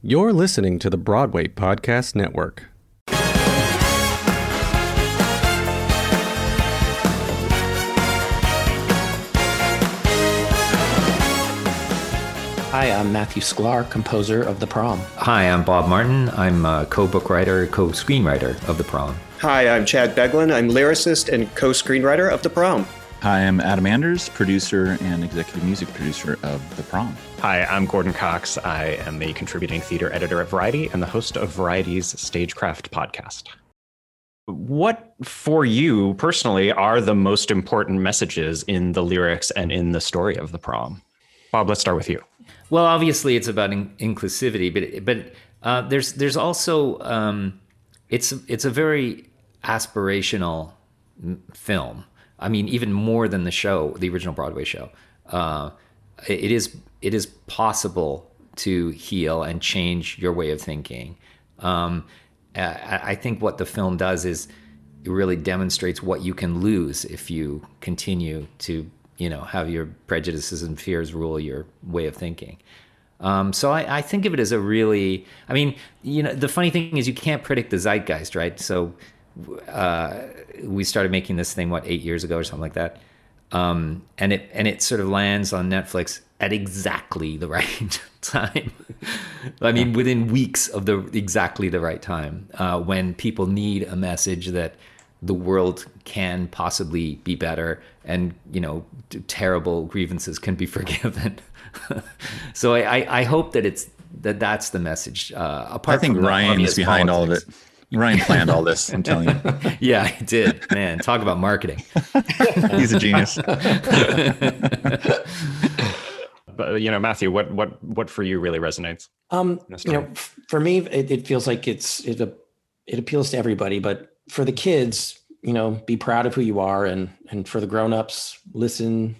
You're listening to the Broadway Podcast Network. Hi, I'm Matthew Sklar, composer of The Prom. Hi, I'm Bob Martin. I'm a co-book writer, co-screenwriter of The Prom. Hi, I'm Chad Beguelin. I'm lyricist and co-screenwriter of The Prom. Hi, I'm Adam Anders, producer and executive music producer of The Prom. Hi, I'm Gordon Cox. I am a contributing theater editor at Variety and the host of Variety's Stagecraft podcast. What, for you personally, are the most important messages in the lyrics and in the story of The Prom? Bob, let's start with you. Well, obviously, it's about in- inclusivity, but but uh, there's there's also um, it's it's a very aspirational film. I mean, even more than the show, the original Broadway show. Uh, it is it is possible to heal and change your way of thinking. Um, I, I think what the film does is it really demonstrates what you can lose if you continue to you know have your prejudices and fears rule your way of thinking. Um, so I, I, think of it as a really, I mean, you know, the funny thing is you can't predict the zeitgeist, right? So uh, we started making this thing what eight years ago or something like that, um, and it and it sort of lands on Netflix at exactly the right time. I mean, within weeks of the exactly the right time uh, when people need a message that the world can possibly be better and you know terrible grievances can be forgiven so I, I hope that it's that that's the message uh apart i think ryan is behind politics. all of it ryan planned all this i'm telling you. Yeah he did. Man talk about marketing. He's a genius. But you know matthew what what what for you really resonates? Um you know for me it, it feels like it's it, it appeals to everybody but for the kids, you know, be proud of who you are and and for the grown-ups, listen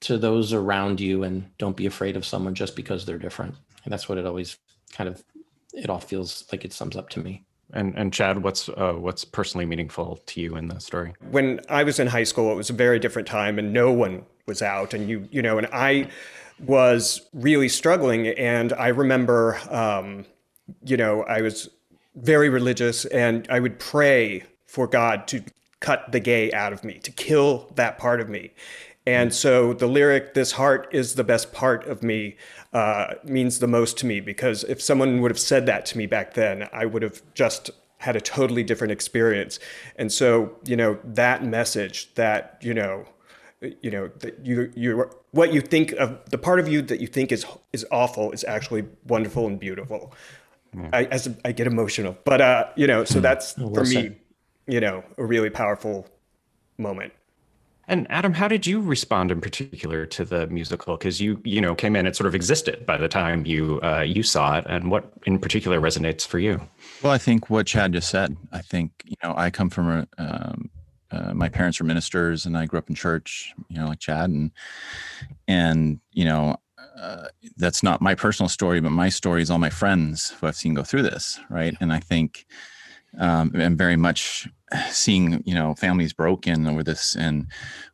to those around you and don't be afraid of someone just because they're different. And that's what it always kind of it all feels like it sums up to me. And and Chad, what's uh, what's personally meaningful to you in the story? When I was in high school, it was a very different time, and no one was out, and you you know, and I was really struggling, and I remember, um, you know, I was very religious, and I would pray for God to cut the gay out of me, to kill that part of me. And so the lyric, This heart is the best part of me, uh, means the most to me because if someone would have said that to me back then, I would have just had a totally different experience. And so, you know, that message that, you know, you know, that you, you, what you think of the part of you that you think is, is awful is actually wonderful and beautiful. Yeah. I, as I get emotional, but, uh, you know, so hmm. that's well for me, you know, a really powerful moment. And Adam, how did you respond in particular to the musical? Because you, you know, came in, it sort of existed by the time you uh, you saw it, and what in particular resonates for you? Well, I think what Chad just said. I think you know, I come from a, um, uh, my parents were ministers, and I grew up in church, you know, like Chad, and and you know, uh, that's not my personal story, but my story is all my friends who I've seen go through this, right? And I think um, and very much seeing you know families broken over this and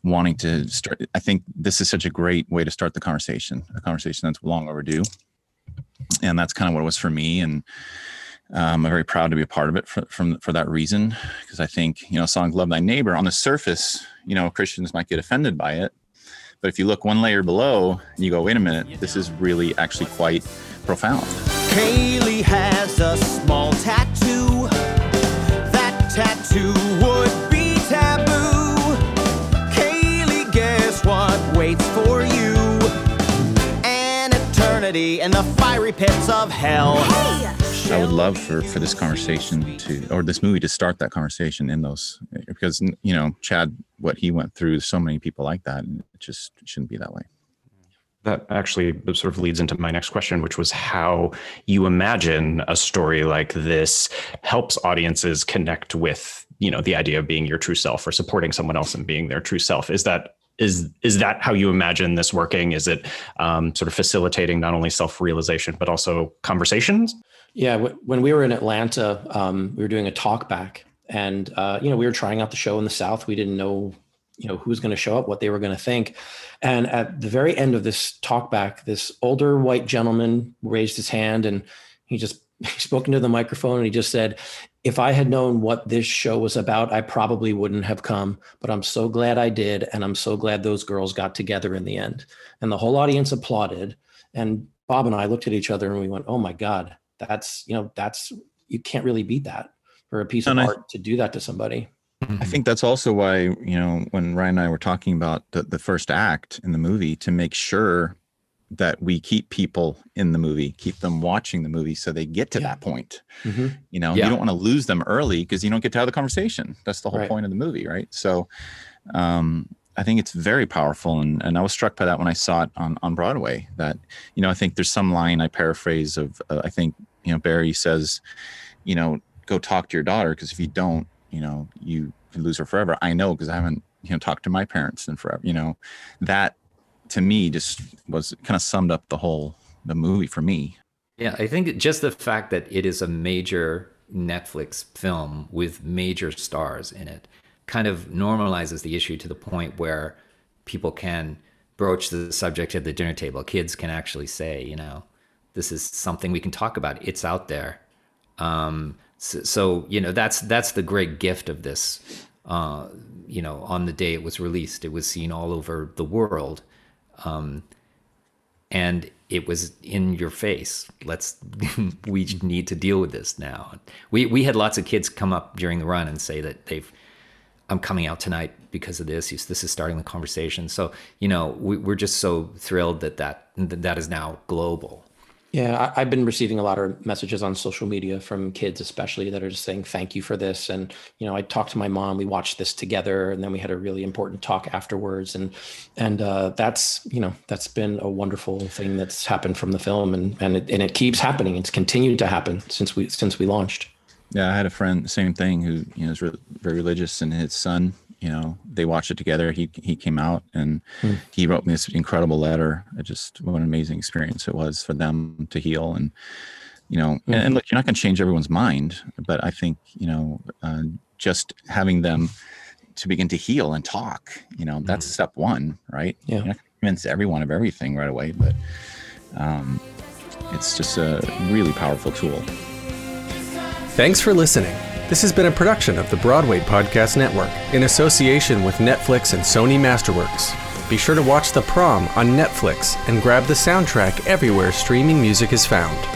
wanting to start i think this is such a great way to start the conversation a conversation that's long overdue. And that's kind of what it was for me. And um, i'm very proud to be a part of it for, from, for that reason. Because i think you know song love thy neighbor on the surface you know christians might get offended by it. But if you look one layer below and you go wait a minute this is really actually quite profound. Kaylee has a small tattoo in the fiery pits of hell. Hey! I would love for for this conversation to or this movie to start that conversation in those because you know Chad what he went through so many people like that and it just shouldn't be that way that actually sort of leads into my next question, which was how you imagine a story like this helps audiences connect with, you know, the idea of being your true self or supporting someone else and being their true self. Is that is is that how you imagine this working? Is it um, sort of facilitating not only self realization but also conversations? Yeah, when we were in Atlanta, um, we were doing a talk back, and uh, you know, we were trying out the show in the South. We didn't know you know who was going to show up what they were going to think and at the very end of this talk back this older white gentleman raised his hand and He just he spoke into the microphone and he just said, if I had known what this show was about, I probably wouldn't have come, but I'm so glad I did. And I'm so glad those girls got together in the end. And the whole audience applauded. And Bob and I looked at each other and we went, oh my God, that's, you know, that's, you can't really beat that for a piece of and art to do that to somebody. I think that's also why, you know, when Ryan and I were talking about the, the first act in the movie to make sure that we keep people in the movie, keep them watching the movie so they get to yeah. that point. Mm-hmm. You know, yeah. you don't want to lose them early because you don't get to have the conversation. That's the whole right. point of the movie, right? So um, I think it's very powerful. And, and I was struck by that when I saw it on, on Broadway. That, you know, I think there's some line I paraphrase of, uh, I think, you know, Barry says, you know, go talk to your daughter because if you don't, you know, you can lose her forever. I know because I haven't, you know, talked to my parents in forever. You know, that to me just was kind of summed up the whole the movie for me. Yeah, I think just the fact that it is a major Netflix film with major stars in it kind of normalizes the issue to the point where people can broach the subject at the dinner table. Kids can actually say, you know, this is something we can talk about. It's out there. Um, so, so, you know, that's that's the great gift of this. Uh, you know, on the day it was released, it was seen all over the world um, and it was in your face. Let's we need to deal with this now. We we had lots of kids come up during the run and say that they've I'm coming out tonight because of this. This is starting the conversation. So you know we, we're just so thrilled that that that is now global. Yeah, I, have been receiving a lot of messages on social media from kids, especially that are just saying thank you for this. And you know, I talked to my mom. We watched this together, and then we had a really important talk afterwards. And and uh, that's you know that's been a wonderful thing that's happened from the film, and and it, and it keeps happening. It's continued to happen since we since we launched. Yeah, I had a friend, same thing, who you know is re- very religious, and his son you know they watched it together he he came out and hmm. he wrote me this incredible letter it just what an amazing experience it was for them to heal and you know mm-hmm. and, and, look you're not going to change everyone's mind but i think you know uh, just having them to begin to heal and talk you know that's mm-hmm. step one right yeah you're not convince everyone of everything right away but um, it's just a really powerful tool thanks for listening this has been a production of the Broadway Podcast Network in association with Netflix and Sony Masterworks. Be sure to watch The Prom on Netflix and grab the soundtrack everywhere streaming music is found.